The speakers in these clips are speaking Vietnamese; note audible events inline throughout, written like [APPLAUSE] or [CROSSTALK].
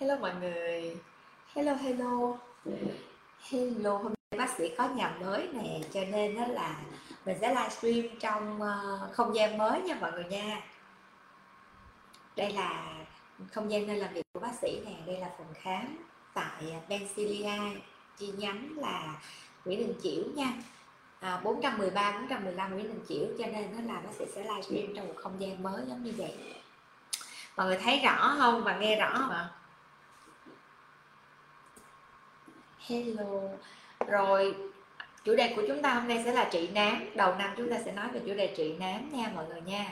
Hello mọi người. Hello hello. Hello hôm nay bác sĩ có nhà mới nè Cho nên đó là mình sẽ livestream trong ờ, không gian mới nha mọi người nha. Đây là không gian nơi làm việc của bác sĩ nè Đây là phòng khám tại Pennsylvania Chi nhánh là Nguyễn Đình Chiểu nha. À, 413, 415 Nguyễn Đình Chiểu Cho nên đó là bác sĩ sẽ livestream trong một không gian mới giống như vậy. Mọi người thấy rõ không và nghe rõ không ạ? Hello. Rồi chủ đề của chúng ta hôm nay sẽ là trị nám. Đầu năm chúng ta sẽ nói về chủ đề trị nám nha mọi người nha.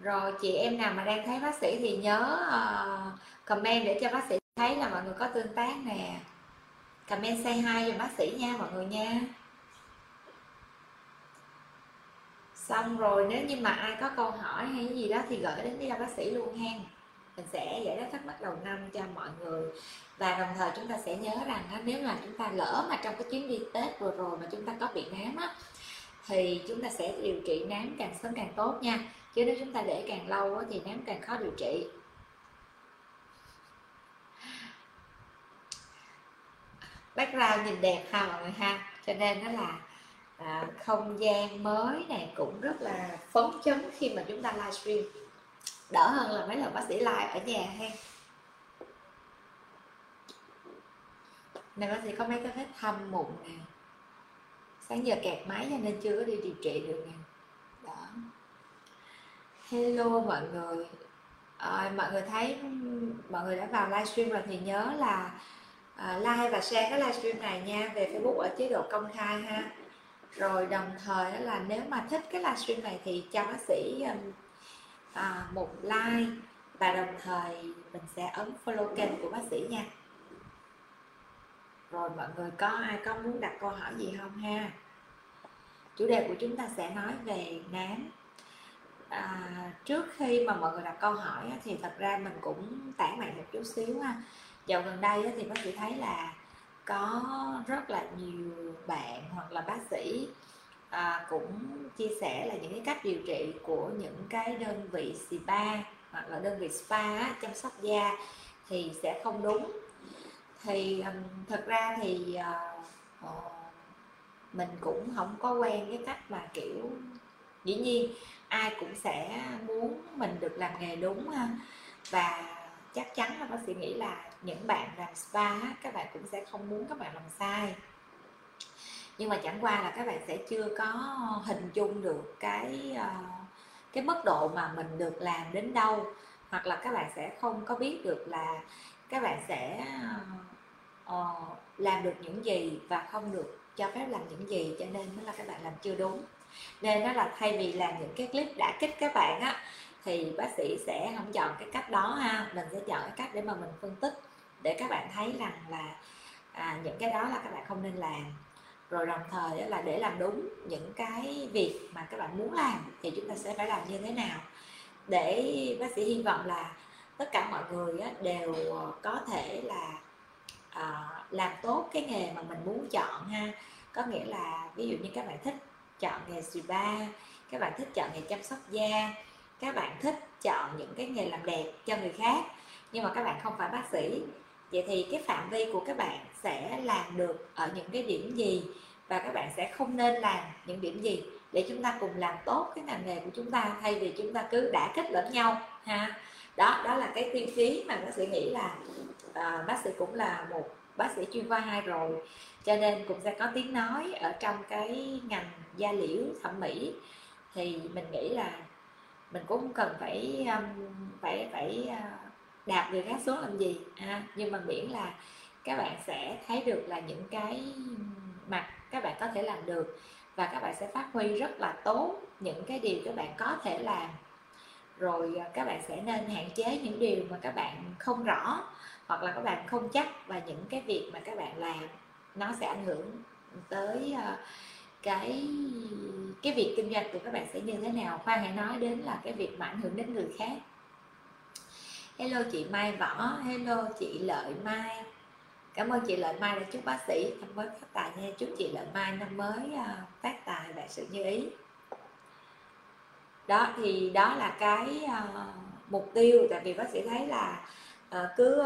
Rồi chị em nào mà đang thấy bác sĩ thì nhớ uh, comment để cho bác sĩ thấy là mọi người có tương tác nè. Comment say hi cho bác sĩ nha mọi người nha. Xong rồi nếu như mà ai có câu hỏi hay gì đó thì gửi đến cho bác sĩ luôn hen mình sẽ giải đáp thắc mắc đầu năm cho mọi người. Và đồng thời chúng ta sẽ nhớ rằng nếu mà chúng ta lỡ mà trong cái chuyến đi tết vừa rồi mà chúng ta có bị nám á thì chúng ta sẽ điều trị nám càng sớm càng tốt nha. Chứ nếu chúng ta để càng lâu á, thì nám càng khó điều trị. Background nhìn đẹp ha mọi người ha. Cho nên nó là à, không gian mới này cũng rất là phấn chấn khi mà chúng ta livestream đỡ hơn là mấy lần bác sĩ like ở nhà ha. Này bác sĩ có mấy cái vết thâm mụn nè. Sáng giờ kẹt máy cho nên chưa có đi điều trị được nè. Đó. Hello mọi người. À, mọi người thấy mọi người đã vào livestream rồi thì nhớ là à, like và share cái livestream này nha về facebook ở chế độ công khai ha. Rồi đồng thời là nếu mà thích cái livestream này thì cho bác sĩ um, à, một like và đồng thời mình sẽ ấn follow kênh của bác sĩ nha. Rồi mọi người có ai có muốn đặt câu hỏi gì không ha? Chủ đề của chúng ta sẽ nói về nám. À, trước khi mà mọi người đặt câu hỏi thì thật ra mình cũng tản mạn một chút xíu ha. Dạo gần đây thì bác sĩ thấy là có rất là nhiều bạn hoặc là bác sĩ à, cũng chia sẻ là những cái cách điều trị của những cái đơn vị spa hoặc là đơn vị spa chăm sóc da thì sẽ không đúng. Thì um, thật ra thì uh, uh, mình cũng không có quen cái cách mà kiểu dĩ nhiên ai cũng sẽ muốn mình được làm nghề đúng ha. Và chắc chắn là bác sĩ nghĩ là những bạn làm spa các bạn cũng sẽ không muốn các bạn làm sai nhưng mà chẳng qua là các bạn sẽ chưa có hình dung được cái ờ, cái mức độ mà mình được làm đến đâu. Hoặc là các bạn sẽ không có biết được là các bạn sẽ uh, làm được những gì và không được cho phép làm những gì cho nên mới là các bạn làm chưa đúng. Nên nó là thay vì làm những cái clip đã kích các bạn á thì bác sĩ sẽ không chọn cái cách đó ha. Mình sẽ chọn cái cách để mà mình phân tích để các bạn thấy rằng là à, những cái đó là các bạn không nên làm rồi đồng thời là để làm đúng những cái việc mà các bạn muốn làm thì chúng ta sẽ phải làm như thế nào. Để bác sĩ hy vọng là tất cả mọi người đều ờ, có thể là ờ, làm tốt cái nghề mà mình muốn chọn ha. Có nghĩa là ví dụ như các bạn thích chọn nghề spa, các bạn thích chọn nghề chăm sóc da, các bạn thích chọn những cái nghề làm đẹp cho người khác, nhưng mà các bạn không phải bác sĩ, vậy thì cái phạm vi của các bạn sẽ làm được ở những cái điểm gì và các bạn sẽ không nên làm những điểm gì để chúng ta cùng làm tốt cái ngành nghề của chúng ta thay vì chúng ta cứ đã kích lẫn nhau ha? Đó đó là cái tiêu chí mà bác sĩ nghĩ là uh, bác sĩ cũng là một bác sĩ chuyên khoa hai rồi. Cho nên cũng sẽ có tiếng nói ở trong cái ngành da liễu thẩm mỹ. Thì mình nghĩ là mình cũng cần phải um, phải phải uh, đạt được các số làm gì ha? Nhưng mà miễn là các bạn sẽ thấy được là những cái mặt các bạn có thể làm được và các bạn sẽ phát huy rất là tốt những cái điều các bạn có thể làm. Rồi à, các bạn sẽ nên hạn chế những điều mà các bạn không rõ hoặc là các bạn không chắc và những cái việc mà các bạn làm nó sẽ ảnh hưởng tới à, cái cái việc kinh doanh của các bạn sẽ như thế nào. Khoan hãy nói đến là cái việc mà ảnh hưởng đến người khác. Hello chị mai võ, hello chị lợi mai cảm ơn chị lợi mai đã chúc bác sĩ năm mới phát tài nha. Chúc chị lợi mai năm mới à, phát tài và sự như ý. Đó thì đó là cái à, mục tiêu. Tại vì bác sĩ thấy là uh, cứ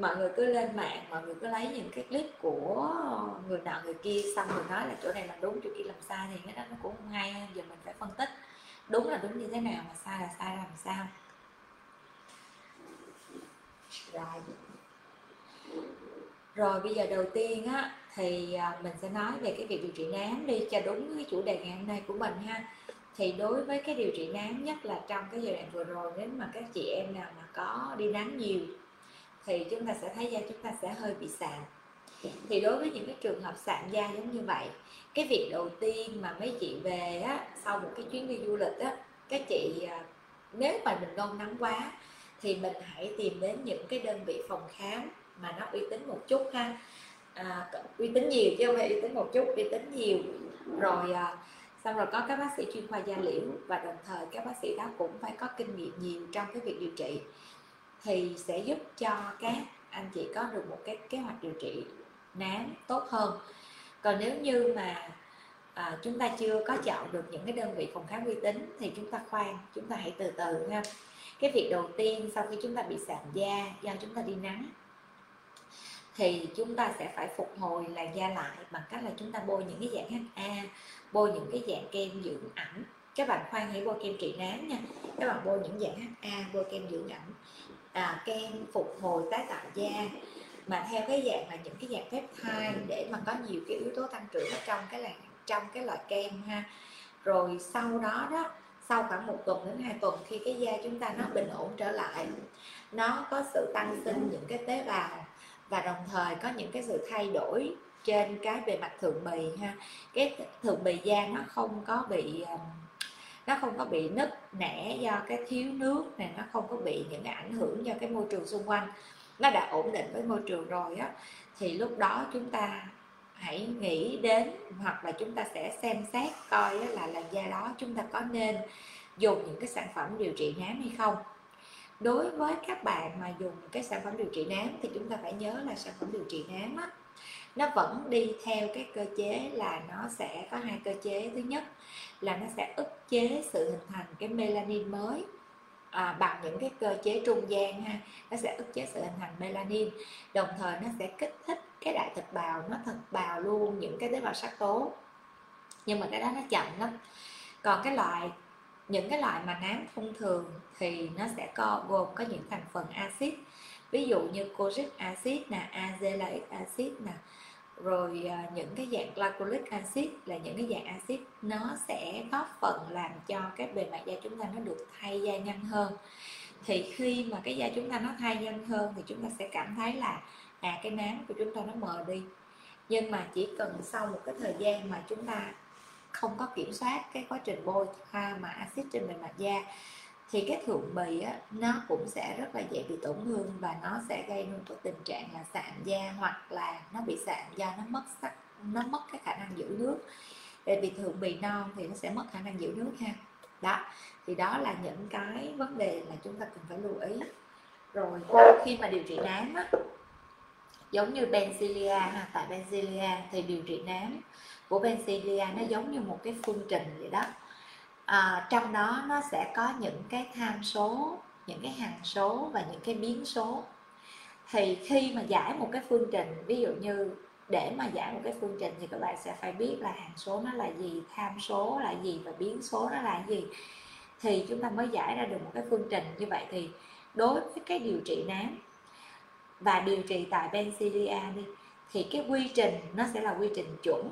mọi người cứ lên mạng mọi người cứ lấy những cái clip của người nọ người kia xong rồi nói là chỗ này là đúng chỗ kia làm sai thì cái đó nó cũng không hay. Giờ mình phải phân tích đúng là đúng như thế nào mà sai là sai làm sao. Rồi rồi bây giờ đầu tiên á, thì à, mình sẽ nói về cái việc điều trị nám đi cho đúng cái chủ đề ngày hôm nay của mình ha. Thì đối với cái điều trị nám nhất là trong cái giai đoạn vừa rồi, nếu mà các chị em nào mà có đi nám nhiều, thì chúng ta sẽ thấy da chúng ta sẽ hơi bị sạm. Thì đối với những cái trường hợp sạm da giống như vậy, cái việc đầu tiên mà mấy chị về á, sau một cái chuyến đi du lịch á, các chị à, nếu mà mình nôn nóng quá, thì mình hãy tìm đến những cái đơn vị phòng khám mà nó uy tín một chút ha. À, uy tín nhiều chứ không phải uy tín một chút uy tín nhiều. Rồi à, xong rồi có các bác sĩ chuyên khoa da liễu và đồng thời các bác sĩ đó cũng phải có kinh nghiệm nhiều trong cái việc điều trị thì sẽ giúp cho các anh chị có được một cái kế hoạch điều trị nám tốt hơn. Còn nếu như mà à, chúng ta chưa có chọn được những cái đơn vị phòng khám uy tín thì chúng ta khoan chúng ta hãy từ từ ha. Cái việc đầu tiên sau khi chúng ta bị sạm da do chúng ta đi nắng thì chúng ta sẽ phải phục hồi làn da lại bằng cách là chúng ta bôi những cái dạng HA bôi những cái dạng kem dưỡng ẩm. Các bạn khoan hãy bôi kem trị nám nha. Các bạn bôi những dạng HA bôi kem dưỡng ẩm à, kem phục hồi tái tạo da. Mà theo cái dạng là những cái dạng peptide để mà có nhiều cái yếu tố tăng trưởng ở trong cái làn trong cái loại kem ha. Rồi sau đó đó sau khoảng một tuần đến hai tuần khi cái da chúng ta nó bình ổn trở lại nó có sự tăng sinh những cái tế bào và đồng thời có những cái sự thay đổi trên cái bề mặt thượng bì ha. Cái thượng bì da nó không có bị nó không có bị nứt nẻ do cái thiếu nước này, nó không có bị những cái ảnh hưởng do cái môi trường xung quanh. Nó đã ổn định với môi trường rồi á, thì lúc đó chúng ta hãy nghĩ đến hoặc là chúng ta sẽ xem xét coi là làn da đó chúng ta có nên dùng những cái sản phẩm điều trị nám hay không đối với các bạn mà dùng cái sản phẩm điều trị nám thì chúng ta phải nhớ là sản phẩm điều trị nám á, nó vẫn đi theo cái cơ chế là nó sẽ có hai cơ chế. Thứ nhất là nó sẽ ức chế sự hình thành cái melanin mới à, bằng những cái cơ chế trung gian ha nó sẽ ức chế sự hình thành melanin. Đồng thời nó sẽ kích thích cái đại thực bào nó thực bào luôn những cái tế bào sắc tố. Nhưng mà cái đó nó chậm lắm. Còn cái loại những cái loại mà nám thông thường thì nó sẽ có gồm có những thành phần axit. Ví dụ như kojic acid nè, azelaic acid nè. Rồi à, những cái dạng glycolic acid là những cái dạng axit nó sẽ góp phần làm cho cái bề mặt da chúng ta nó được thay da nhanh hơn. Thì khi mà cái da chúng ta nó thay nhanh hơn thì chúng ta sẽ cảm thấy là à cái nám của chúng ta nó mờ đi. Nhưng mà chỉ cần sau một cái thời gian mà chúng ta không có kiểm soát cái quá trình bôi thoa mà axit trên bề mặt da thì cái thượng bì á, nó cũng sẽ rất là dễ bị tổn thương và nó sẽ gây nên cái tình trạng là sạm da hoặc là nó bị sạm do nó mất sắc nó mất cái khả năng giữ nước. Tại vì thượng bì non thì nó sẽ mất khả năng giữ nước ha. Đó thì đó là những cái vấn đề là chúng ta cần phải lưu ý. Rồi khi mà điều trị nám á giống như Benzilia ha tại Benzilia thì điều trị nám của Bencilia nó giống như một cái phương trình vậy đó. À, trong đó nó sẽ có những cái tham số những cái hằng số và những cái biến số. Thì khi mà giải một cái phương trình ví dụ như để mà giải một cái phương trình thì các bạn sẽ phải biết là hằng số nó là gì tham số là gì và biến số nó là gì. Thì chúng ta mới giải ra được một cái phương trình như vậy. Thì đối với cái điều trị nám và điều trị tại Bencilia đi thì cái quy trình nó sẽ là quy trình chuẩn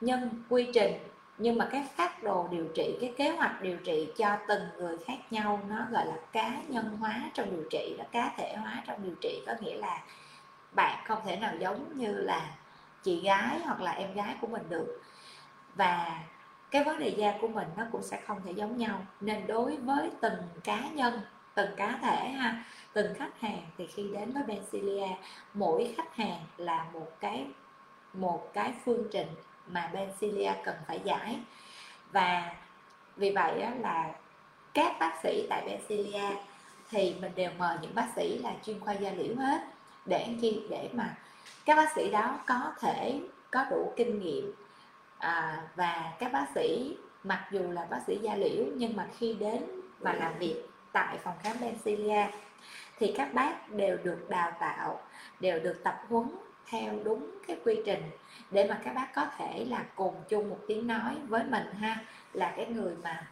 nhân quy trình, nhưng mà cái phát đồ điều trị, cái kế hoạch điều trị cho từng người khác nhau, nó, gọi là, cá nhân hóa trong điều trị đó, cá thể hóa trong điều trị, có nghĩa là bạn không thể nào giống như là chị gái hoặc là em gái của mình được. Và cái vấn đề da của mình nó cũng sẽ không thể giống nhau. Nên đối với từng cá nhân, từng cá thể ha, từng khách hàng, thì khi đến với Bencilia, mỗi khách hàng là một cái một cái phương trình mà Bencilia cần phải giải. Và vì vậy là các bác sĩ tại Bencilia thì mình đều mời những bác sĩ là chuyên khoa da liễu hết để chi? Để mà các bác sĩ đó có thể có đủ kinh nghiệm à, và các bác sĩ mặc dù là bác sĩ da liễu nhưng mà khi đến và làm việc tại phòng khám Bencilia thì các bác đều được đào tạo đều được tập huấn theo đúng cái quy trình để mà các bác có thể là cùng chung một tiếng nói với mình ha. Là cái người mà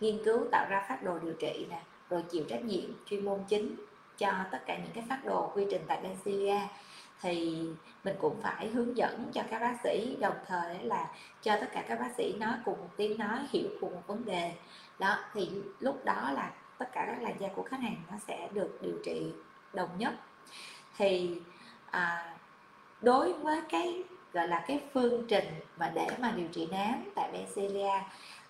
nghiên cứu tạo ra phát đồ điều trị nè, rồi chịu trách nhiệm chuyên môn chính cho tất cả những cái phát đồ quy trình tại Bencilia thì mình cũng phải hướng dẫn cho các bác sĩ, đồng thời là cho tất cả các bác sĩ nói cùng một tiếng nói, hiểu cùng một vấn đề. Đó, thì lúc đó là tất cả các làn da của khách hàng nó sẽ được điều trị đồng nhất. Thì à, đối với cái gọi là cái phương trình mà để mà điều trị nám tại Benzelia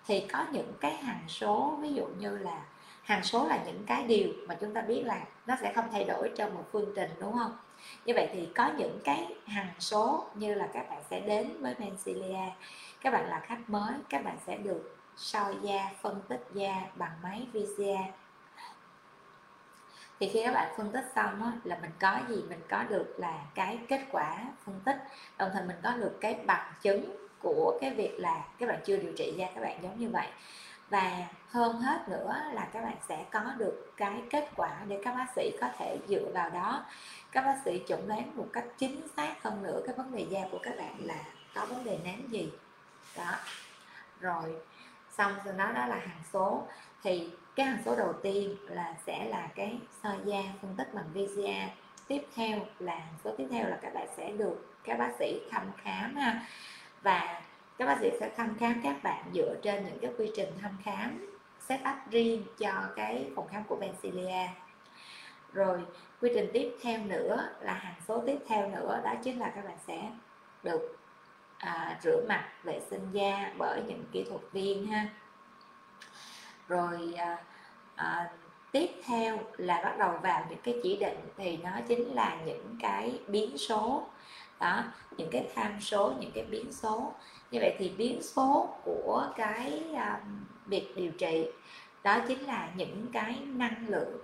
thì có những cái hằng số ví dụ như là hằng số là những cái điều mà chúng ta biết là nó sẽ không thay đổi trong một phương trình đúng không? Như vậy thì có những cái hằng số như là các bạn sẽ đến với Bencilia các bạn là khách mới các bạn sẽ được soi da phân tích da bằng máy VCA thì khi các bạn phân tích xong á, là mình có gì mình có được là cái kết quả phân tích. Đồng thời mình có được cái bằng chứng của cái việc là các bạn chưa điều trị da các bạn giống như vậy. Và hơn hết nữa là các bạn sẽ có được cái kết quả để các bác sĩ có thể dựa vào đó. Các bác sĩ chẩn đoán một cách chính xác hơn nữa cái vấn đề da của các bạn là có vấn đề nám gì. Đó. Rồi xong rồi đó đó là hàng số. Thì cái hằng số đầu tiên là sẽ là cái soi da phân tích bằng VCA tiếp theo là số tiếp theo là các bạn sẽ được các bác sĩ thăm khám ha. Và các bác sĩ sẽ thăm khám các bạn dựa trên những cái quy trình thăm khám set up riêng cho cái phòng khám của Bencilia rồi quy trình tiếp theo nữa là hàng số tiếp theo nữa đó chính là các bạn sẽ được à, rửa mặt vệ sinh da bởi những kỹ thuật viên ha rồi à, à, tiếp theo là bắt đầu vào những cái chỉ định thì nó chính là những cái biến số. Đó những cái tham số những cái biến số. Như vậy thì biến số của cái um, việc điều trị đó chính là những cái năng lượng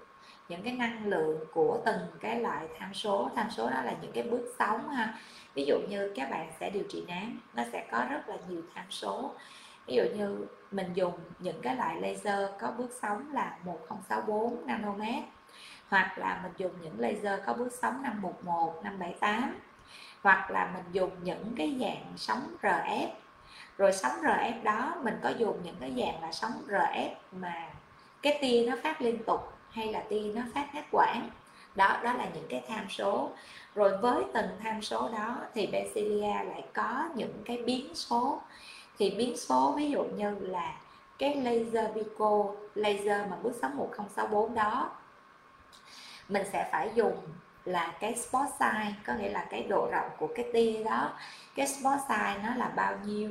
những cái năng lượng của từng cái loại tham số. Tham số đó là những cái bước sóng ha. Ví dụ như các bạn sẽ điều trị nám nó sẽ có rất là nhiều tham số ví dụ như mình dùng những cái loại laser có bước sóng là 1064 nanomet hoặc là mình dùng những laser có bước sóng 511, 578 hoặc là mình dùng những cái dạng sóng RF rồi sóng RF đó mình có dùng những cái dạng là sóng RF mà cái tia nó phát liên tục hay là tia nó phát ngắt quãng. Đó đó là những cái tham số. Rồi với từng tham số đó thì Basilia lại có những cái biến số thì biến số ví dụ như là cái laser Vico, laser mà bước sóng 1064 đó, mình sẽ phải dùng là cái spot size, có nghĩa là cái độ rộng của cái tia đó. Cái spot size nó là bao nhiêu?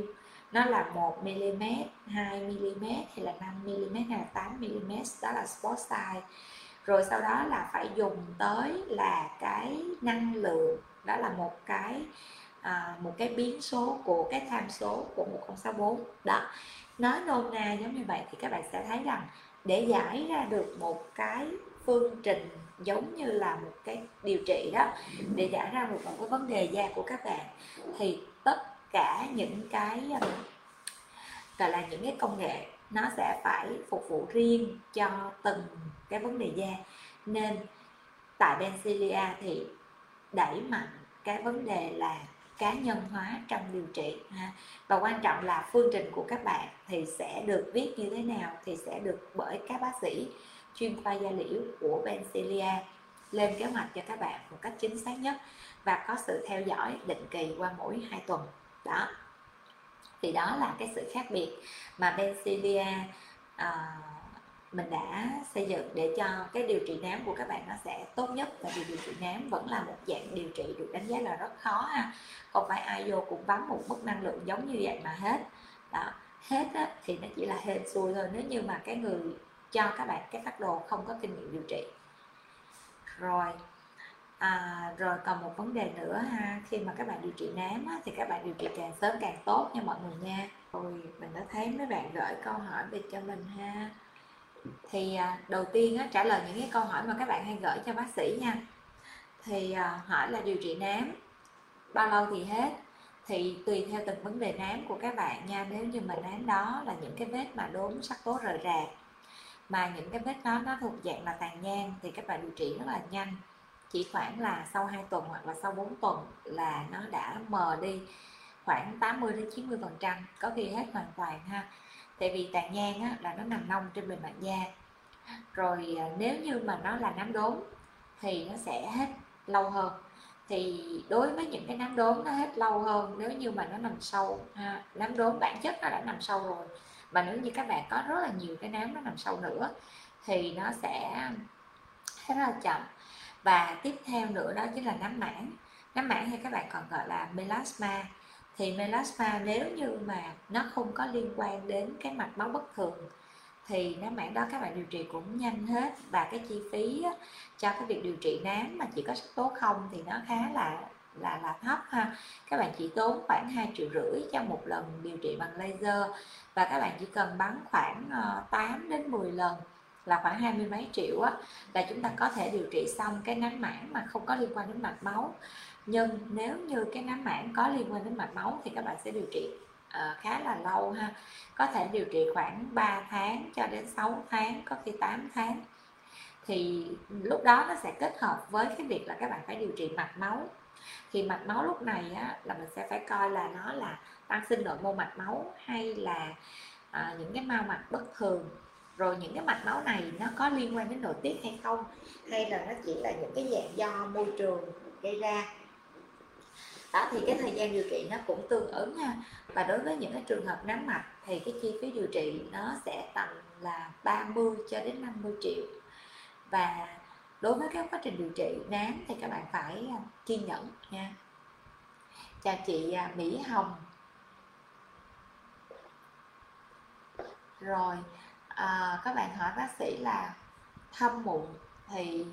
Nó là 1 mm 2 mm hay là 5 mm hay là 8 mm? Đó là spot size. Rồi sau đó là phải dùng tới là cái năng lượng. Đó là một cái à, một cái biến số của cái tham số của 1064 đó. Nói nôm na giống như vậy thì các bạn sẽ thấy rằng để giải ra được một cái phương trình giống như là một cái điều trị đó để giải ra được một cái vấn đề da của các bạn thì tất cả những cái um, gọi là những cái công nghệ nó sẽ phải phục vụ riêng cho từng cái vấn đề da. Nên tại Benzilia thì đẩy mạnh cái vấn đề là cá nhân hóa trong điều trị ha. và quan trọng là phương trình của các bạn thì sẽ được viết như thế nào thì sẽ được bởi các bác sĩ chuyên khoa da liễu của Bencilia lên kế hoạch cho các bạn một cách chính xác nhất và có sự theo dõi định kỳ qua mỗi 2 tuần đó thì đó là cái sự khác biệt mà Bencilia uh, ờ, mình đã xây dựng để cho cái điều trị nám của các bạn nó sẽ tốt nhất. Tại vì điều trị nám vẫn là một dạng điều trị được đánh giá là rất khó ha. Không phải ai vô cũng bắn một mức năng lượng giống như vậy mà hết. Đó hết á, thì nó chỉ là hên xui thôi. Nếu như mà cái người cho các bạn cái phát đồ không có kinh nghiệm điều trị. Rồi à, rồi còn một vấn đề nữa ha. Khi mà các bạn điều trị nám á, thì các bạn điều trị càng sớm càng tốt nha mọi người nha. Rồi mình đã thấy mấy bạn gửi câu hỏi về cho mình ha thì à, đầu tiên á, trả lời những cái câu hỏi mà các bạn hay gửi cho bác sĩ nha. Thì à, hỏi là điều trị nám bao lâu thì hết? Thì tùy theo từng vấn đề nám của các bạn nha nếu như mà nám đó là những cái vết mà đốm sắc tố rời rạc mà những cái vết đó nó thuộc dạng là tàn nhang thì các bạn điều trị rất là nhanh. Chỉ khoảng là sau 2 tuần hoặc là sau 4 tuần là nó đã mờ đi khoảng 80 đến 90 phần trăm có khi hết hoàn toàn ha tại vì tàn nhang á, là nó nằm nông trên bề mặt da. Rồi à, nếu như mà nó là nám đốm thì nó sẽ hết lâu hơn. Thì đối với những cái nám đốm nó hết lâu hơn nếu như mà nó nằm sâu ha nám đốm bản chất nó đã nằm sâu rồi mà nếu như các bạn có rất là nhiều cái nám nó nằm sâu nữa thì nó sẽ hết rất là chậm. Và tiếp theo nữa đó chính là nám mảng. Nám mảng hay các bạn còn gọi là melasma thì melasma nếu như mà nó không có liên quan đến cái mạch máu bất thường, thì nám mảng đó các bạn điều trị cũng nhanh hết. Và cái chi phí cho cái việc điều trị nám mà chỉ có sắc tố không thì nó khá là là là thấp ha. Các bạn chỉ tốn khoảng 2 triệu rưỡi cho một lần điều trị bằng laser. Và các bạn chỉ cần bắn khoảng ờ, 8 đến 10 lần là khoảng hai mươi mấy triệu á, là chúng ta có thể điều trị xong cái nám mảng mà không có liên quan đến mạch máu nhưng nếu như cái nám mảng có liên quan đến mạch máu thì các bạn sẽ điều trị uh, khá là lâu ha. Có thể điều trị khoảng 3 tháng cho đến 6 tháng có khi 8 tháng. Thì lúc đó nó sẽ kết hợp với cái việc là các bạn phải điều trị mạch máu. Thì mạch máu lúc này á, là mình sẽ phải coi là nó là tăng sinh nội mô mạch máu hay là à, những cái mao mạch bất thường. Rồi những cái mạch máu này nó có liên quan đến nội tiết hay không? Hay là nó chỉ là những cái dạng do môi trường gây ra? Đó thì cái thời gian điều trị nó cũng tương ứng ha. Và đối với những cái trường hợp nám mạch thì cái chi phí điều trị nó sẽ tầm là 30 cho đến 50 triệu. Và đối với các quá trình điều trị nám thì các bạn phải à, kiên nhẫn nha. Chào chị à, Mỹ Hồng. Rồi à, các bạn hỏi bác sĩ là thâm mụn thì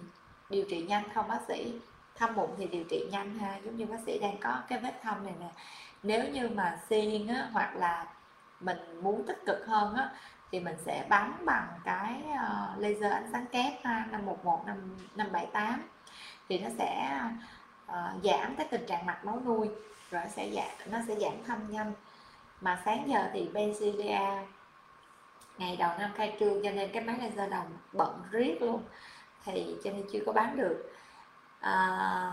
điều trị nhanh không bác sĩ? Thâm mụn thì điều trị nhanh ha. Giống như bác sĩ đang có cái vết thâm này nè. Nếu như mà xiên á, hoặc là mình muốn tích cực hơn á, thì mình sẽ bắn bằng cái ờ, laser ánh sáng kép ha 511 5, 578 thì nó sẽ uh, giảm cái tình trạng mạch máu nuôi rồi sẽ giảm nó sẽ giảm thâm nhanh. Mà sáng giờ thì Bencilia ngày đầu năm khai trương cho nên cái máy laser đồng bận riết luôn. Thì cho nên chưa có bán được à,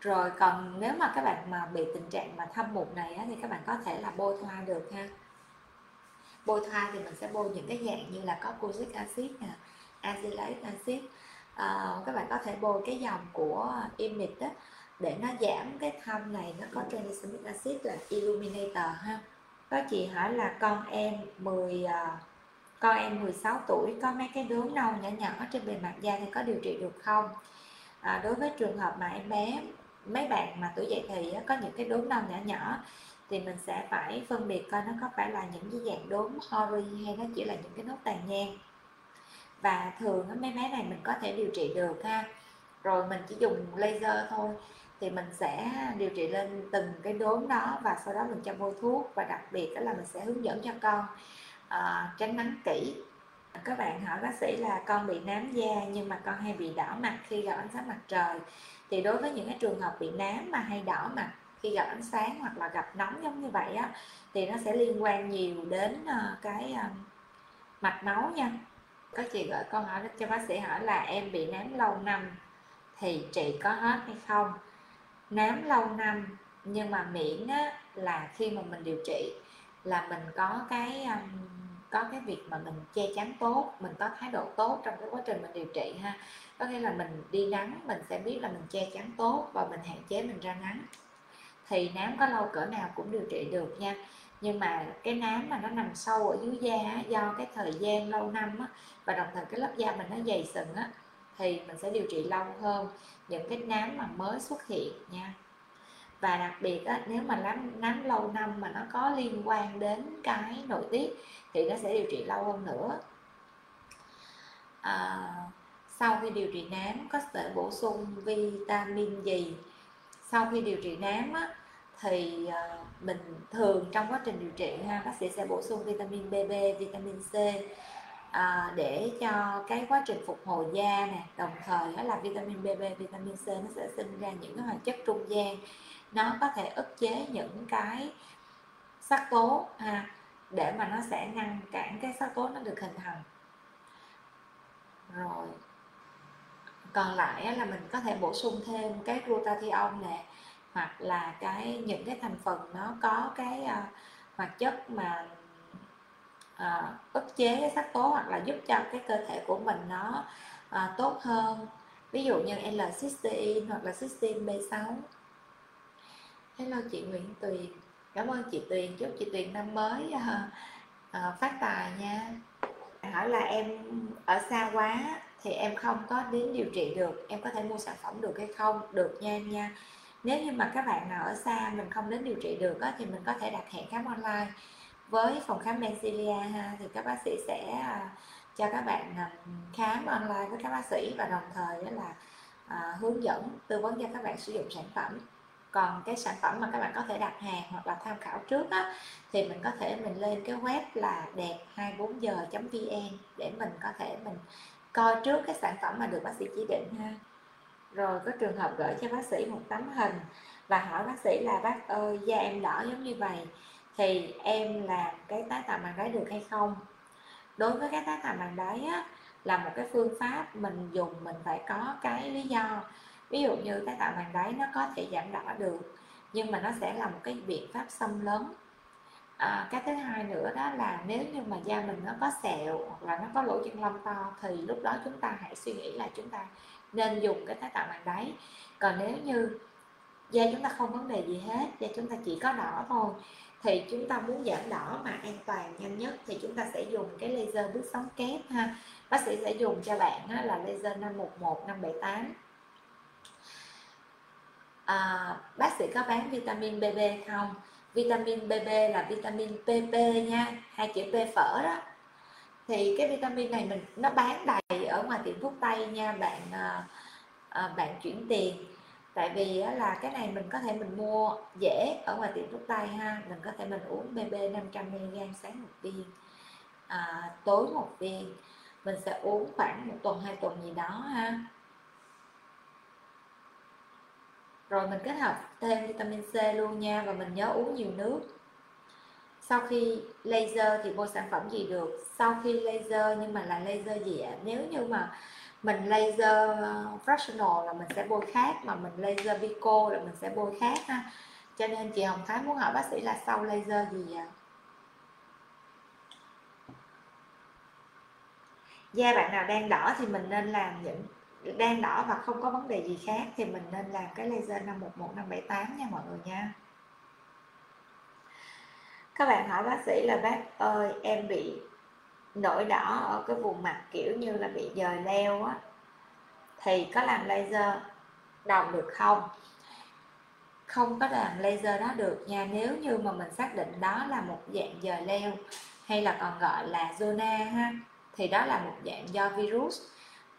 rồi còn nếu mà các bạn mà bị tình trạng mà thâm mụn này á, thì các bạn có thể là bôi thoa được ha. Bôi thoa thì mình sẽ bôi những cái dạng như là có cozic acid nè azelaic acid. À, các bạn có thể bôi cái dòng của imid đó để nó giảm cái thâm này nó có tranexamic acid là illuminator ha. Có chị hỏi là con em 10 à, con em 16 tuổi có mấy cái đốm nâu nhỏ nhỏ trên bề mặt da thì có điều trị được không? À, đối với trường hợp mà em bé mấy bạn mà tuổi dậy thì có những cái đốm nâu nhỏ nhỏ thì mình sẽ phải phân biệt coi nó có phải là những cái dạng đốm hori hay nó chỉ là những cái nốt tàn nhang. Và thường mấy bé này mình có thể điều trị được ha. Rồi mình chỉ dùng laser thôi thì mình sẽ điều trị lên từng cái đốm đó và sau đó mình cho bôi thuốc và đặc biệt đó là mình sẽ hướng dẫn cho con uh, tránh nắng kỹ các bạn hỏi bác sĩ là con bị nám da nhưng mà con hay bị đỏ mặt khi gặp ánh sáng mặt trời. Thì đối với những cái trường hợp bị nám mà hay đỏ mặt khi gặp ánh sáng hoặc là gặp nóng giống như vậy á thì nó sẽ liên quan nhiều đến ờ, cái ờ, mạch máu nha. Có chị gọi con hỏi cho bác sĩ hỏi là em bị nám lâu năm thì trị có hết hay không? Nám lâu năm nhưng mà miễn á, là khi mà mình điều trị là mình có cái um, có cái việc mà mình che chắn tốt mình có thái độ tốt trong cái quá trình mình điều trị ha. Có nghĩa là mình đi nắng mình sẽ biết là mình che chắn tốt và mình hạn chế mình ra nắng. Thì nám có lâu cỡ nào cũng điều trị được nha. Nhưng mà cái nám mà nó nằm sâu ở dưới da do cái thời gian lâu năm á, và đồng thời cái lớp da mình nó dày sừng á thì mình sẽ điều trị lâu hơn những cái nám mà mới xuất hiện nha và đặc biệt á, nếu mà nám nám lâu năm mà nó có liên quan đến cái nội tiết thì nó sẽ điều trị lâu hơn nữa. À, sau khi điều trị nám có thể bổ sung vitamin gì sau khi điều trị nám á, thì à, mình thường trong quá trình điều trị ha bác sĩ sẽ bổ sung vitamin BB, vitamin C à, để cho cái quá trình phục hồi da nè. Đồng thời đó là vitamin BB, vitamin C nó sẽ sinh ra những cái hoạt chất trung gian nó có thể ức chế những cái sắc tố ha để mà nó sẽ ngăn cản cái sắc tố nó được hình thành. Rồi còn lại là mình có thể bổ sung thêm cái glutathione nè hoặc là cái những cái thành phần nó có cái uh, hoạt chất mà uh, ức chế cái sắc tố hoặc là giúp cho cái cơ thể của mình nó uh, tốt hơn. Ví dụ như L-cysteine hoặc là cysteine B6 Hello chị Nguyễn Tuyền. Cảm ơn chị Tuyền. Chúc chị Tuyền năm mới uh, uh, phát tài nha. Hỏi là em ở xa quá thì em không có đến điều trị được. Em có thể mua sản phẩm được hay không? Được nha em nha. Nếu như mà các bạn nào ở xa mình không đến điều trị được á, thì mình có thể đặt hẹn khám online với phòng khám Benzilia ha. Thì các bác sĩ sẽ à, cho các bạn khám online với các bác sĩ và đồng thời đó là hướng dẫn tư vấn cho các bạn sử dụng sản phẩm còn cái sản phẩm mà các bạn có thể đặt hàng hoặc là tham khảo trước á, thì mình có thể mình lên cái web là đẹp 24 giờ vn để mình có thể mình coi trước cái sản phẩm mà được bác sĩ chỉ định ha. Rồi có trường hợp gửi cho bác sĩ một tấm hình và hỏi bác sĩ là bác ơi da em đỏ giống như vậy thì em làm cái tái tạo màng đáy được hay không? Đối với cái tái tạo màng đáy á, là một cái phương pháp mình dùng mình phải có cái lý do ví dụ như tái tạo màng đáy nó có thể giảm đỏ được nhưng mà nó sẽ là một cái biện pháp xâm lớn à, cái thứ hai nữa đó là nếu như mà da mình nó có sẹo hoặc là nó có lỗ chân lông to thì lúc đó chúng ta hãy suy nghĩ là chúng ta nên dùng cái tái tạo màng đáy còn nếu như da chúng ta không vấn đề gì hết da chúng ta chỉ có đỏ thôi thì chúng ta muốn giảm đỏ mà an toàn nhanh nhất thì chúng ta sẽ dùng cái laser bước sóng kép ha. Bác sĩ sẽ dùng cho bạn là laser 511 578 à, bác sĩ có bán vitamin BB không? Vitamin BB là vitamin PP nha hai chữ P phở đó. Thì cái vitamin này mình nó bán đầy ở ngoài tiệm thuốc tây nha bạn à, à, bạn chuyển tiền. Tại vì là cái này mình có thể mình mua dễ ở ngoài tiệm thuốc tây ha mình có thể mình uống BB 500 mg sáng một viên à, tối một viên. Mình sẽ uống khoảng một tuần hai tuần gì đó ha. Rồi mình kết hợp thêm vitamin C luôn nha và mình nhớ uống nhiều nước. Sau khi laser thì mua sản phẩm gì được? Sau khi laser nhưng mà là laser gì ạ nếu như mà mình laser ờ, fractional là mình sẽ bôi khác, mà mình laser vico là mình sẽ bôi khác ha. Cho nên chị Hồng Thái muốn hỏi bác sĩ là sau laser gì ạ? Da bạn nào đang đỏ thì mình nên làm những đang đỏ và không có vấn đề gì khác thì mình nên làm cái laser 511578 nha mọi người nha. Các bạn hỏi bác sĩ là bác ơi, em bị nổi đỏ ở cái vùng mặt kiểu như là bị dời leo á, thì có làm laser đồng được không? Không có làm laser đó được nha, nếu như mà mình xác định đó là một dạng dời leo hay là còn gọi là zona ha, thì đó là một dạng do virus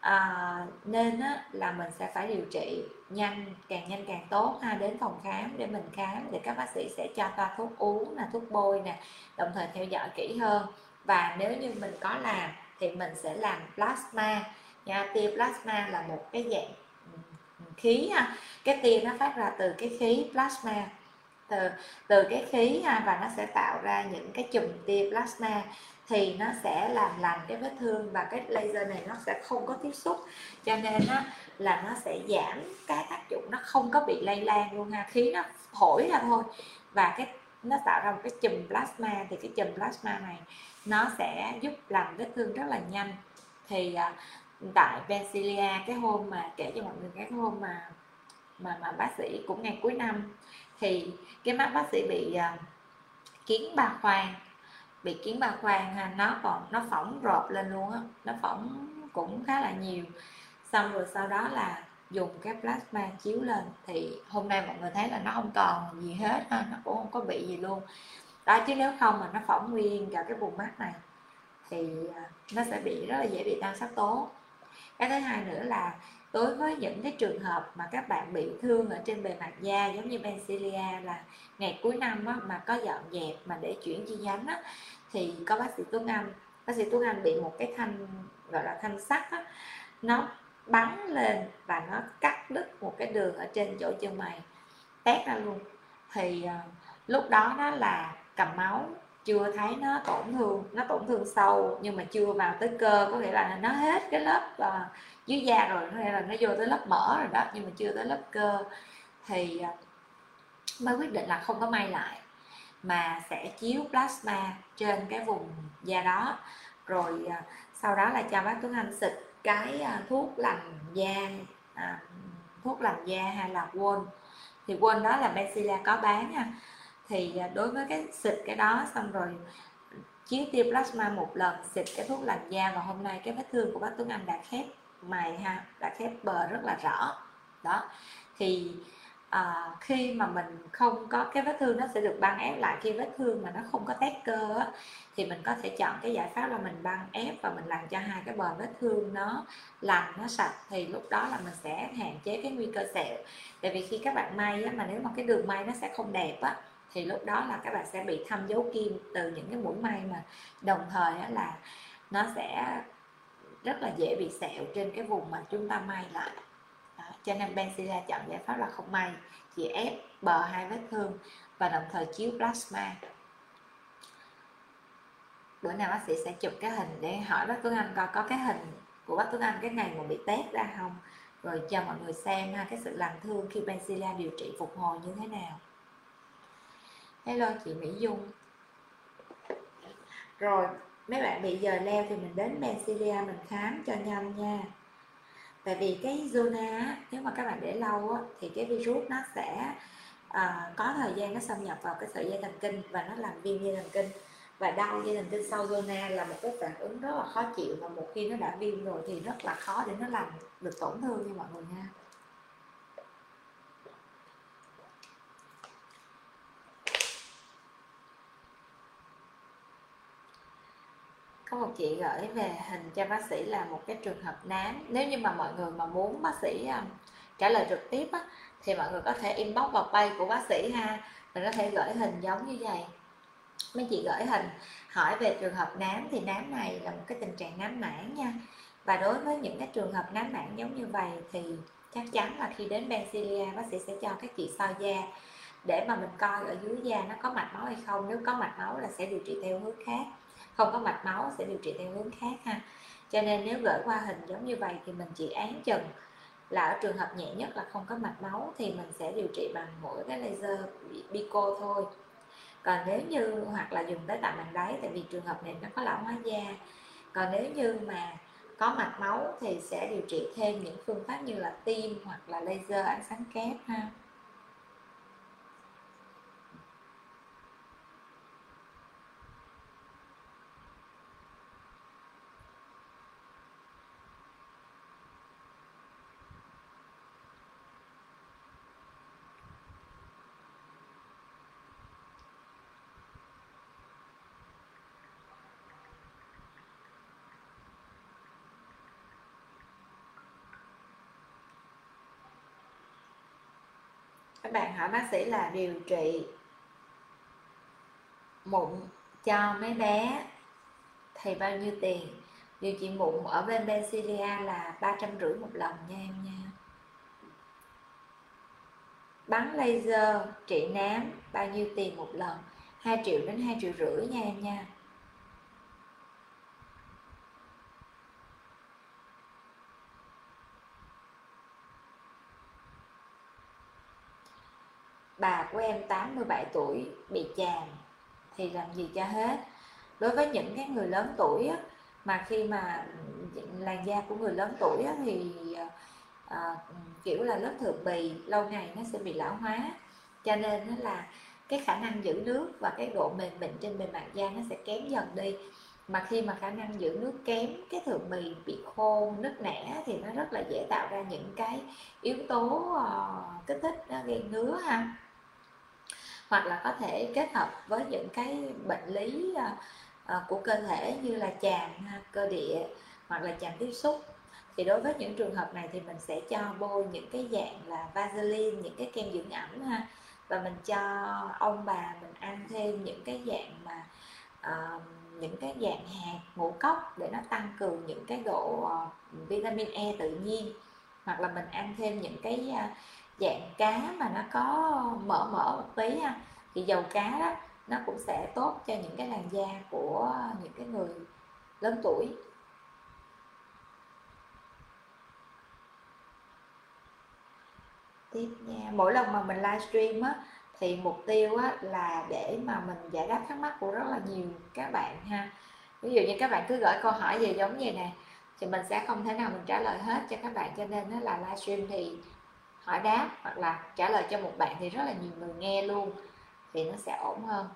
à, nên á, là mình sẽ phải điều trị nhanh càng nhanh càng tốt ha đến phòng khám để mình khám để các bác sĩ sẽ cho toa thuốc uống là thuốc bôi nè đồng thời theo dõi kỹ hơn. Và nếu như mình có làm thì mình sẽ làm plasma nha tia plasma là một cái dạng khí ha. Cái tia nó phát ra từ cái khí plasma từ từ cái khí ha, và nó sẽ tạo ra những cái chùm tia plasma thì nó sẽ làm lành cái vết thương và cái laser này nó sẽ không có tiếp xúc. Cho nên á, là nó sẽ giảm cái tác dụng nó không có bị lây lan luôn ha. Khí nó thổi ra thôi và cái nó tạo ra một cái chùm plasma. Thì cái chùm plasma này nó sẽ giúp làm vết thương rất là nhanh. Thì à, tại Pennsylvania cái hôm mà kể cho mọi người cái hôm mà mà mà bác sĩ cũng ngày cuối năm thì cái mắt bác sĩ bị uh, kiến ba khoang bị kiến ba khoang ha, nó còn, nó phỏng rộp lên luôn á, nó phỏng cũng khá là nhiều. Xong rồi sau đó là dùng cái plasma chiếu lên, thì hôm nay mọi người thấy là nó không còn gì hết ha, nó cũng không có bị gì luôn. Đó, chứ nếu không mà nó phỏng nguyên cả cái vùng mắt này, thì à, nó sẽ bị, rất là dễ bị tăng sắc tố. Cái thứ hai nữa là đối với những cái trường hợp mà các bạn bị thương ở trên bề mặt da giống như Benzilia là ngày cuối năm á, mà có dọn dẹp mà để chuyển chi nhánh á, thì có bác sĩ Tuấn Anh bác sĩ Tuấn Anh bị một cái thanh gọi là thanh sắt á, nó bắn lên và nó cắt đứt một cái đường ở trên chỗ chân mày tét ra luôn. Thì uh, lúc đó nó là cầm máu chưa thấy nó tổn thương nó tổn thương sâu nhưng mà chưa vào tới cơ có nghĩa là nó hết cái lớp uh, dưới da rồi hay là nó vô tới lớp mỡ rồi đó nhưng mà chưa tới lớp cơ. Thì à, mới quyết định là không có may lại mà sẽ chiếu plasma trên cái vùng da đó. Rồi à, sau đó là cho bác Tuấn Anh xịt cái à, thuốc lành da à, thuốc lành da hay là quên. Thì quên đó là Benzilla có bán ha thì đối với cái xịt cái đó xong rồi chiếu tia plasma một lần xịt cái thuốc lành da và hôm nay cái vết thương của bác Tuấn Anh đã khép mày ha đã khép bờ rất là rõ đó thì à, khi mà mình không có cái vết thương nó sẽ được băng ép lại. Khi vết thương mà nó không có tét cơ á, thì mình có thể chọn cái giải pháp là mình băng ép và mình làm cho hai cái bờ vết thương nó lành nó sạch. Thì lúc đó là mình sẽ hạn chế cái nguy cơ sẹo. Tại vì khi các bạn may á, mà nếu mà cái đường may nó sẽ không đẹp á thì lúc đó là các bạn sẽ bị thâm dấu kim từ những cái mũi may mà đồng thời á, là nó sẽ rất là dễ bị sẹo trên cái vùng mà chúng ta may lại. Đó. cho nên Benzilla chọn giải pháp là không may, chỉ ép bờ hai vết thương và đồng thời chiếu plasma. Bữa nào bác sĩ sẽ chụp cái hình để hỏi bác Tuấn Anh coi có cái hình của bác Tuấn Anh cái ngày mà bị tét ra không? Rồi cho mọi người xem ha, cái sự lành thương khi Benzilla điều trị phục hồi như thế nào. Hello chị Mỹ Dung. Rồi mấy bạn bị giờ leo thì mình đến Mencilia mình khám cho nhanh nha. Tại vì cái zona nếu mà các bạn để lâu á, thì cái virus nó sẽ à, có thời gian nó xâm nhập vào cái sợi dây thần kinh và nó làm viêm dây thần kinh. Và đau dây thần kinh sau zona là một cái phản ứng rất là khó chịu và một khi nó đã viêm rồi thì rất là khó để nó làm được tổn thương như mọi người nha. Có một chị gửi về hình cho bác sĩ là một cái trường hợp nám. Nếu như mà mọi người mà muốn bác sĩ à, trả lời trực tiếp á, thì mọi người có thể inbox vào page của bác sĩ ha. Mình có thể gửi hình giống như vậy. Mấy chị gửi hình hỏi về trường hợp nám thì nám này là một cái tình trạng nám mãn nha. Và đối với những cái trường hợp nám mãn giống như vậy thì chắc chắn là khi đến Bencilia bác sĩ sẽ cho các chị soi da để mà mình coi ở dưới da nó có mạch máu hay không. Nếu có mạch máu là sẽ điều trị theo hướng khác không có mạch máu sẽ điều trị theo hướng khác ha. Cho nên nếu gửi qua hình giống như vậy thì mình chỉ án chừng là ở trường hợp nhẹ nhất là không có mạch máu thì mình sẽ điều trị bằng mỗi cái laser bico thôi. Còn nếu như, hoặc là dùng tới tạm bằng đáy, tại vì trường hợp này nó có lão hóa da. Còn nếu như mà có mạch máu thì sẽ điều trị thêm những phương pháp như là tiêm hoặc là laser ánh sáng kép ha. Các bạn hỏi bác sĩ là điều trị mụn cho mấy bé thì bao nhiêu tiền? Điều trị mụn ở bên Bencilia là ba trăm rưỡi một lần nha em nha. Bắn laser trị nám, bao nhiêu tiền một lần? 2 triệu đến 2 triệu rưỡi nha em nha. Của em 87 tuổi bị chàm thì làm gì cho hết. Đối với những cái người lớn tuổi á, mà khi mà làn da của người lớn tuổi á, thì à, kiểu là lớp thượng bì lâu ngày nó sẽ bị lão hóa. Cho nên nó là cái khả năng giữ nước và cái độ mềm mịn trên bề mặt da nó sẽ kém dần đi. Mà khi mà khả năng giữ nước kém cái thượng bì bị khô nứt nẻ thì nó rất là dễ tạo ra những cái yếu tố uh, kích thích nó gây ngứa ha hoặc là có thể kết hợp với những cái bệnh lý ờ, ờ, của cơ thể như là chàm cơ địa hoặc là chàm tiếp xúc. Thì đối với những trường hợp này thì mình sẽ cho bôi những cái dạng là vaseline những cái kem dưỡng ẩm ha. Và mình cho ông bà mình ăn thêm những cái dạng mà uh, những cái dạng hạt ngũ cốc để nó tăng cường những cái độ uh, vitamin E tự nhiên. Hoặc là mình ăn thêm những cái uh, dạng cá mà nó có, mỡ mỡ một tí ha, thì dầu cá đó, nó cũng sẽ tốt cho những cái làn da của những cái người lớn tuổi. Tiếp nha, mỗi lần mà mình livestream á, thì mục tiêu á là để mà mình giải đáp thắc mắc của rất là nhiều các bạn ha. Ví dụ như các bạn cứ gửi câu hỏi về giống như này, thì mình sẽ không thể nào mình trả lời hết cho các bạn, cho nên nó là livestream thì hỏi đáp, hoặc là trả lời cho một bạn thì rất là nhiều người nghe luôn, thì nó sẽ ổn hơn.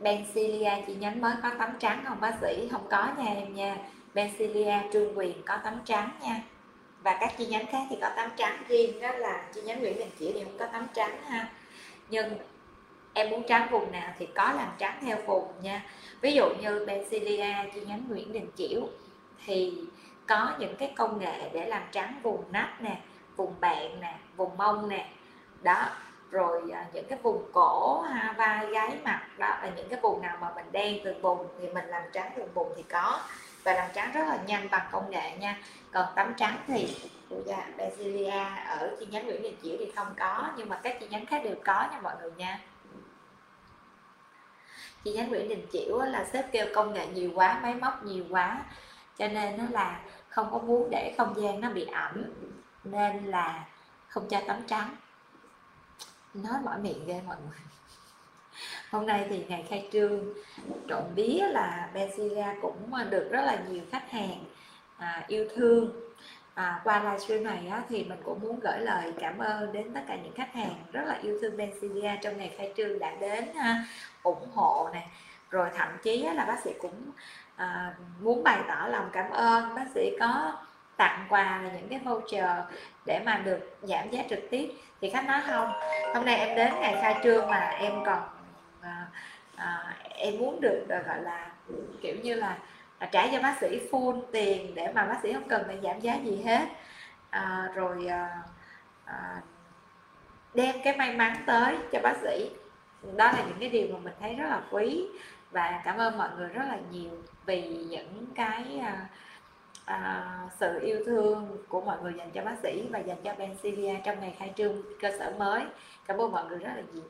Bencilia chi nhánh mới có tấm trắng không bác sĩ? Không có nha em nha. Bencilia, Trương Quyền có tấm trắng nha. Và các chi nhánh khác thì có tấm trắng riêng, đó là chi nhánh Nguyễn Đình Chiểu thì không có tấm trắng ha. Nhưng em muốn trắng vùng nào thì có làm trắng theo vùng nha. Ví dụ như Bencilia chi nhánh Nguyễn Đình Chiểu thì có những cái công nghệ để làm trắng vùng nách nè vùng bạn nè vùng mông nè. Đó rồi à, những cái vùng cổ ha, vai gáy mặt đó là những cái vùng nào mà mình đen từ vùng thì mình làm trắng từng vùng thì có. Và làm trắng rất là nhanh bằng công nghệ nha. Còn tắm trắng thì dạ, Basilia ở chi nhánh Nguyễn Đình Chiểu thì không có nhưng mà các chi nhánh khác đều có nha mọi người nha. Chi nhánh Nguyễn Đình Chiểu là sếp kêu công nghệ nhiều quá máy móc nhiều quá cho nên nó là không có muốn để không gian nó bị ẩm nên là không cho tắm trắng. Nói mỏi miệng ghê mọi người. [LAUGHS] Hôm nay thì ngày khai trương trộn bía là Benzilla cũng được rất là nhiều khách hàng à, yêu thương. À, qua livestream này á, thì mình cũng muốn gửi lời cảm ơn đến tất cả những khách hàng rất là yêu thương Benzilla trong ngày khai trương đã đến ha, ủng hộ này rồi thậm chí á, là bác sĩ cũng à, muốn bày tỏ lòng cảm ơn. Bác sĩ có tặng quà là những cái voucher để mà được giảm giá trực tiếp. Thì khách nói không hôm nay em đến ngày khai trương mà em còn à, à, em muốn được gọi là kiểu như là, là trả cho bác sĩ full tiền để mà bác sĩ không cần phải giảm giá gì hết. À, rồi à, à, đem cái may mắn tới cho bác sĩ. Đó là những cái điều mà mình thấy rất là quý và cảm ơn mọi người rất là nhiều vì những cái à, à, sự yêu thương của mọi người dành cho bác sĩ và dành cho Bencilia trong ngày khai trương cơ sở mới. Cảm ơn mọi người rất là nhiều.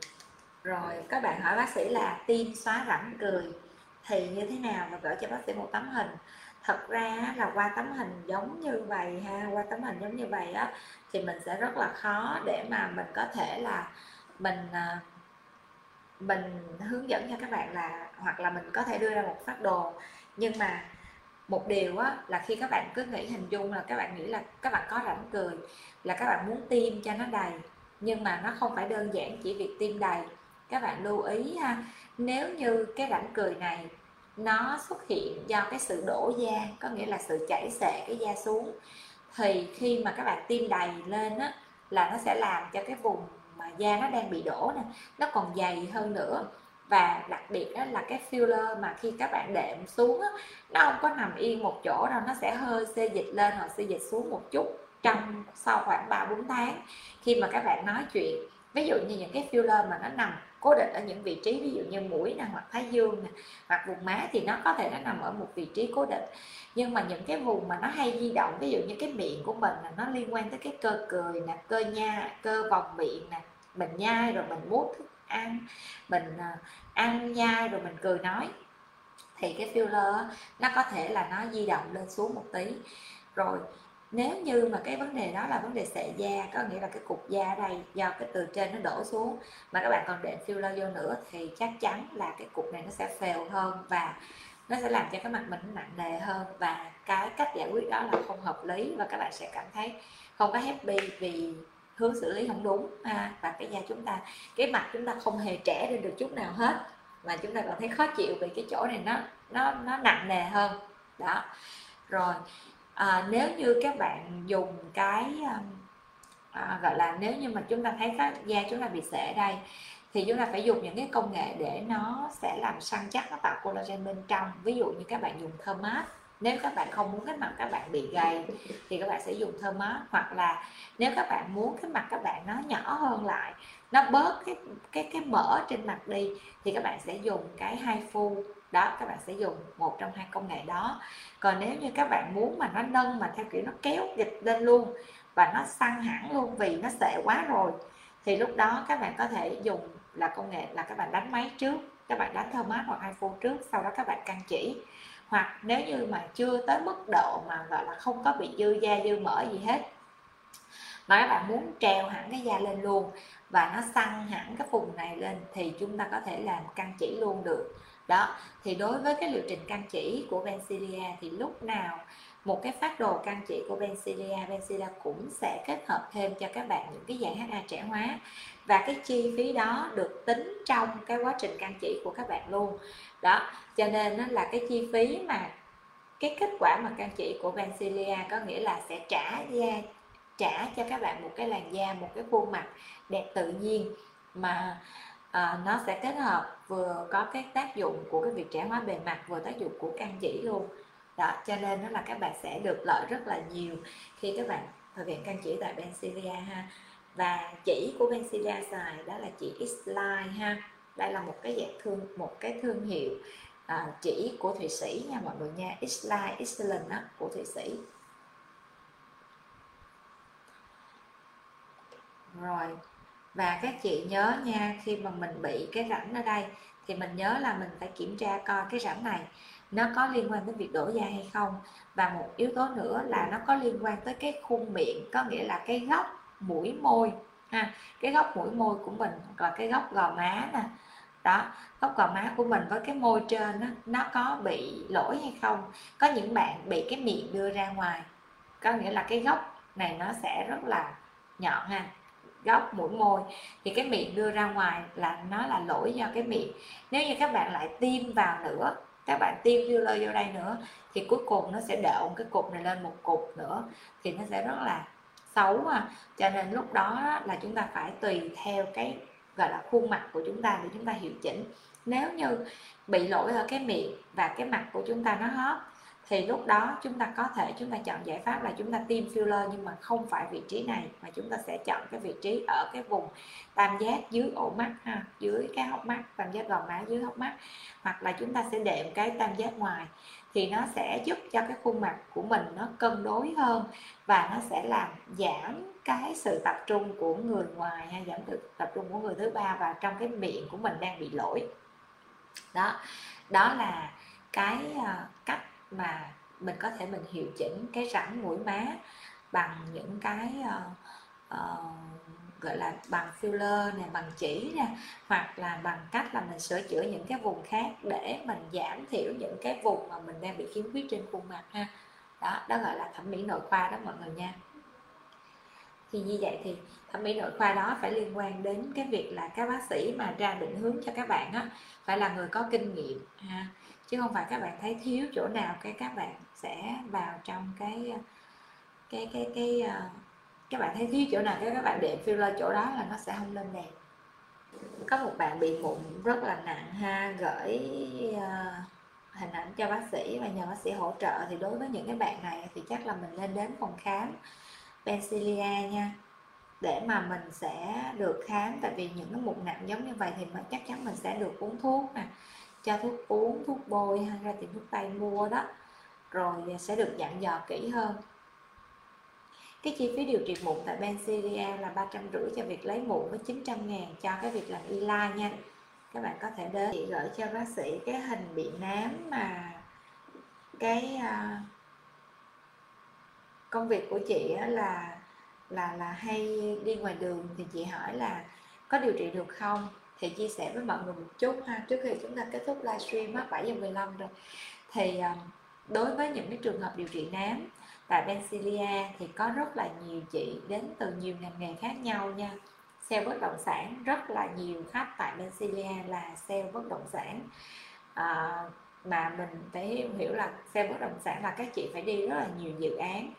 Rồi các bạn hỏi bác sĩ là tiêm xóa rãnh cười thì như thế nào và gửi cho bác sĩ một tấm hình? Thật ra là qua tấm hình giống như vậy ha qua tấm hình giống như vậy á thì mình sẽ rất là khó để mà mình có thể là mình à, mình hướng dẫn cho các bạn là hoặc là mình có thể đưa ra một phát đồ. Nhưng mà một điều á, là khi các bạn cứ nghĩ hình dung là các bạn nghĩ là các bạn có rãnh cười là các bạn muốn tiêm cho nó đầy. Nhưng mà nó không phải đơn giản chỉ việc tiêm đầy. Các bạn lưu ý ha nếu như cái rãnh cười này nó xuất hiện do cái sự đổ da có nghĩa là sự chảy xệ cái da xuống thì khi mà các bạn tiêm đầy lên á là nó sẽ làm cho cái vùng mà da nó đang bị đổ nè nó còn dày hơn nữa và đặc biệt đó là cái filler mà khi các bạn đệm xuống á, nó không có nằm yên một chỗ đâu nó sẽ hơi xê dịch lên hoặc xê dịch xuống một chút trong sau khoảng 3 4 tháng. Khi mà các bạn nói chuyện ví dụ như những cái filler mà nó nằm cố định ở những vị trí ví dụ như mũi nè hoặc thái dương nè hoặc vùng má thì nó có thể nó nằm ở một vị trí cố định. Nhưng mà những cái vùng mà nó hay di động ví dụ như cái miệng của mình là nó liên quan tới cái cơ cười nè cơ nha cơ vòng miệng nè mình nhai rồi mình mút thức ăn mình à, ăn nhai rồi mình cười nói. Thì cái filler nó có thể là nó di động lên xuống một tí. Rồi, nếu như mà cái vấn đề đó là vấn đề sệ da, có nghĩa là cái cục da ở đây do cái từ trên nó đổ xuống, mà các bạn còn đệm filler vô nữa thì chắc chắn là cái cục này nó sẽ phèo hơn và nó sẽ làm cho cái mặt mình nặng nề hơn và cái cách giải quyết đó là không hợp lý và các bạn sẽ cảm thấy không có happy vì hướng xử lý không đúng. Ha và cái da chúng ta cái mặt chúng ta không hề trẻ lên được chút nào hết. Mà chúng ta còn thấy khó chịu vì cái chỗ này nó nó nó nặng nề hơn. Đó. Rồi à, nếu như các bạn dùng cái um, à, gọi là nếu như mà chúng ta thấy cái da chúng ta bị sệ đây thì chúng ta phải dùng những cái công nghệ để nó sẽ làm săn chắc nó tạo collagen bên trong. Ví dụ như các bạn dùng thơm mát nếu các bạn không muốn cái mặt các bạn bị gầy thì các bạn sẽ dùng thơm mát hoặc là nếu các bạn muốn cái mặt các bạn nó nhỏ hơn lại nó bớt cái cái cái mỡ trên mặt đi thì các bạn sẽ dùng cái hai phu đó các bạn sẽ dùng một trong hai công nghệ đó còn nếu như các bạn muốn mà nó nâng mà theo kiểu nó kéo dịch lên luôn và nó săn hẳn luôn vì nó sệ quá rồi thì lúc đó các bạn có thể dùng là công nghệ là các bạn đánh máy trước các bạn đánh thơm mát hoặc hai phu trước sau đó các bạn căn chỉ hoặc nếu như mà chưa tới mức độ mà, gọi là, không có bị dư da, dư mỡ gì hết. Mà các bạn muốn treo hẳn cái da lên luôn và nó săn hẳn cái vùng này lên thì chúng ta có thể làm căng chỉ luôn được. Đó, thì đối với cái liệu trình căng chỉ của Vencilia thì lúc nào một cái phát đồ căn chỉ của Bencilia Bencilia cũng sẽ kết hợp thêm cho các bạn những cái dạng HA trẻ hóa. Và cái chi phí đó được tính trong cái quá trình căn chỉ của các bạn luôn. Đó cho nên nó là cái chi phí mà cái kết quả mà căn chỉ của Bencilia có nghĩa là sẽ trả da trả cho các bạn một cái làn da một cái khuôn mặt đẹp tự nhiên mà à, nó sẽ kết hợp vừa có cái tác dụng của cái việc trẻ hóa bề mặt vừa tác dụng của căn chỉ luôn đó cho nên đó là các bạn sẽ được lợi rất là nhiều khi các bạn thực hiện căn chỉ tại Bencilia ha. Và chỉ của Bencilia xài đó là chỉ X-Line ha. Đây là một cái dạng thương một cái thương hiệu à, chỉ của Thụy Sĩ nha mọi người nha. X-Line Excellent đó, của Thụy Sĩ. Rồi và các chị nhớ nha khi mà mình bị cái rãnh ở đây thì mình nhớ là mình phải kiểm tra coi cái rãnh này nó có liên quan tới việc đổ da hay không? Và một yếu tố nữa là nó có liên quan tới cái khuôn miệng có nghĩa là cái góc mũi môi ha. Cái góc mũi môi của mình hoặc là cái góc gò má nè. Đó góc gò má của mình với cái môi trên đó, nó có bị lỗi hay không? Có những bạn bị cái miệng đưa ra ngoài có nghĩa là cái góc này nó sẽ rất là nhọn ha. Góc mũi môi thì cái miệng đưa ra ngoài là nó là lỗi do cái miệng. Nếu như các bạn lại tiêm vào nữa các bạn tiêm filler vô đây nữa, thì cuối cùng nó sẽ đậu cái cục này lên một cục nữa, thì nó sẽ rất là xấu à. cho nên lúc đó là chúng ta phải tùy theo cái, gọi là, khuôn mặt của chúng ta để chúng ta hiệu chỉnh nếu như bị lỗi ở cái miệng và cái mặt của chúng ta nó hóp thì lúc đó chúng ta có thể chúng ta chọn giải pháp là chúng ta tiêm filler nhưng mà không phải vị trí này, mà chúng ta sẽ chọn cái vị trí ở cái vùng tam giác dưới ổ mắt ha, dưới cái hốc mắt, tam giác gò má dưới hốc mắt. Hoặc là chúng ta sẽ đệm cái tam giác ngoài thì nó sẽ giúp cho cái khuôn mặt của mình nó cân đối hơn và nó sẽ làm giảm cái sự tập trung của người ngoài hay giảm sự tập trung của người thứ ba và trong cái miệng của mình đang bị lỗi. Đó đó là cái à, cách mà mình có thể mình hiệu chỉnh cái rãnh mũi má bằng những cái uh, uh, gọi là bằng filler nè bằng chỉ nè hoặc là bằng cách là mình sửa chữa những cái vùng khác để mình giảm thiểu những cái vùng mà mình đang bị khiếm khuyết trên khuôn mặt ha. Đó đó gọi là thẩm mỹ nội khoa đó mọi người nha. Thì như vậy thì thẩm mỹ nội khoa đó phải liên quan đến cái việc là các bác sĩ mà ra định hướng cho các bạn á phải là người có kinh nghiệm ha chứ không phải các bạn thấy thiếu chỗ nào cái các bạn sẽ vào trong cái cái cái cái ờ, các bạn thấy thiếu chỗ nào cái các bạn đệm filler chỗ đó là nó sẽ không lên đẹp có một bạn bị mụn rất là nặng ha gửi uh, hình ảnh cho bác sĩ và nhờ bác sĩ hỗ trợ. Thì đối với những cái bạn này thì chắc là mình lên đến phòng khám Pencilia nha để mà mình sẽ được khám. Tại vì những cái mụn nặng giống như vậy thì mình chắc chắn mình sẽ được uống thuốc nè cho thuốc uống thuốc bôi hay ra tiệm thuốc tây mua đó. Rồi à, sẽ được dặn dò kỹ hơn. Cái chi phí điều trị mụn tại Benzilia là ba trăm rưỡi cho việc lấy mụn với 900 ngàn cho cái việc làm y la nha. Các bạn có thể đến chị gửi cho bác sĩ cái hình bị nám mà cái uh, công việc của chị là là là hay đi ngoài đường thì chị hỏi là có điều trị được không? Thì chia sẻ với mọi người một chút ha. Trước khi chúng ta kết thúc livestream á 7 giờ 15 rồi. Thì ờ, đối với những cái trường hợp điều trị nám tại Benzilia thì có rất là nhiều chị đến từ nhiều ngành nghề khác nhau nha. Sale bất động sản rất là nhiều khách tại Benzilia là sale bất động sản. À, mà mình phải hiểu là sale bất động sản là các chị phải đi rất là nhiều dự án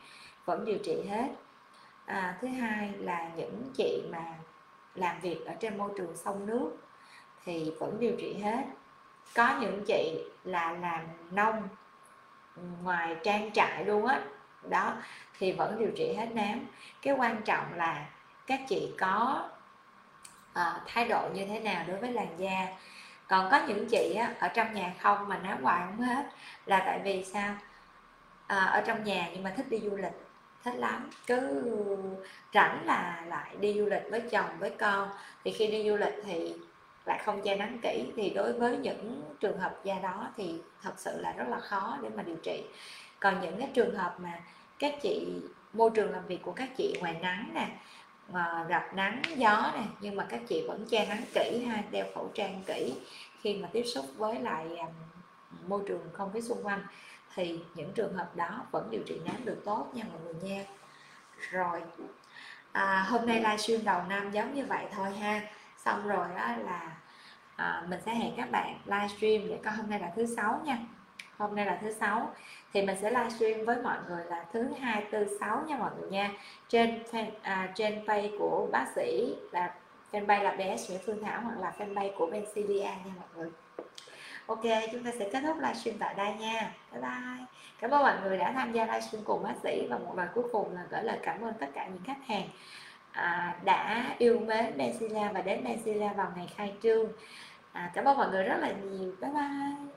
vẫn điều trị hết. À, thứ hai là những chị mà làm việc ở trên môi trường sông nước thì vẫn điều trị hết. Có những chị là làm nông ngoài trang trại luôn á đó thì vẫn điều trị hết nám. Cái quan trọng là các chị có à, thái độ như thế nào đối với làn da. Còn có những chị á, ở trong nhà không mà nám hoài không hết là tại vì sao? À, ở trong nhà nhưng mà thích đi du lịch thích lắm. Cứ rảnh là lại đi du lịch với chồng, với con. Thì khi đi du lịch thì lại không che nắng kỹ. Thì đối với những trường hợp da đó thì thật sự là rất là khó để mà điều trị. Còn những cái trường hợp mà các chị, môi trường làm việc của các chị ngoài nắng nè mà gặp nắng, gió nè, nhưng mà các chị vẫn che nắng kỹ ha, đeo khẩu trang kỹ khi mà tiếp xúc với lại ờ, môi trường không khí xung quanh thì những trường hợp đó vẫn điều trị nám được tốt nha mọi người nha. Rồi à, hôm nay livestream đầu năm giống như vậy thôi ha. Xong rồi đó là à, mình sẽ hẹn các bạn livestream để coi hôm nay là thứ sáu nha. Hôm nay là thứ sáu thì mình sẽ livestream với mọi người là thứ hai tư sáu nha mọi người nha. Trên fan, à, trên page của bác sĩ là fanpage là BS Nguyễn Phương Thảo hoặc là fanpage của Bencilia nha mọi người. Ok chúng ta sẽ kết thúc livestream tại đây nha. Bye bye. Cảm ơn mọi người đã tham gia livestream cùng bác sĩ và một lời cuối cùng là gửi lời cảm ơn tất cả những khách hàng à, đã yêu mến Benzilla và đến Benzilla vào ngày khai trương. À, Cảm ơn mọi người rất là nhiều. Bye bye.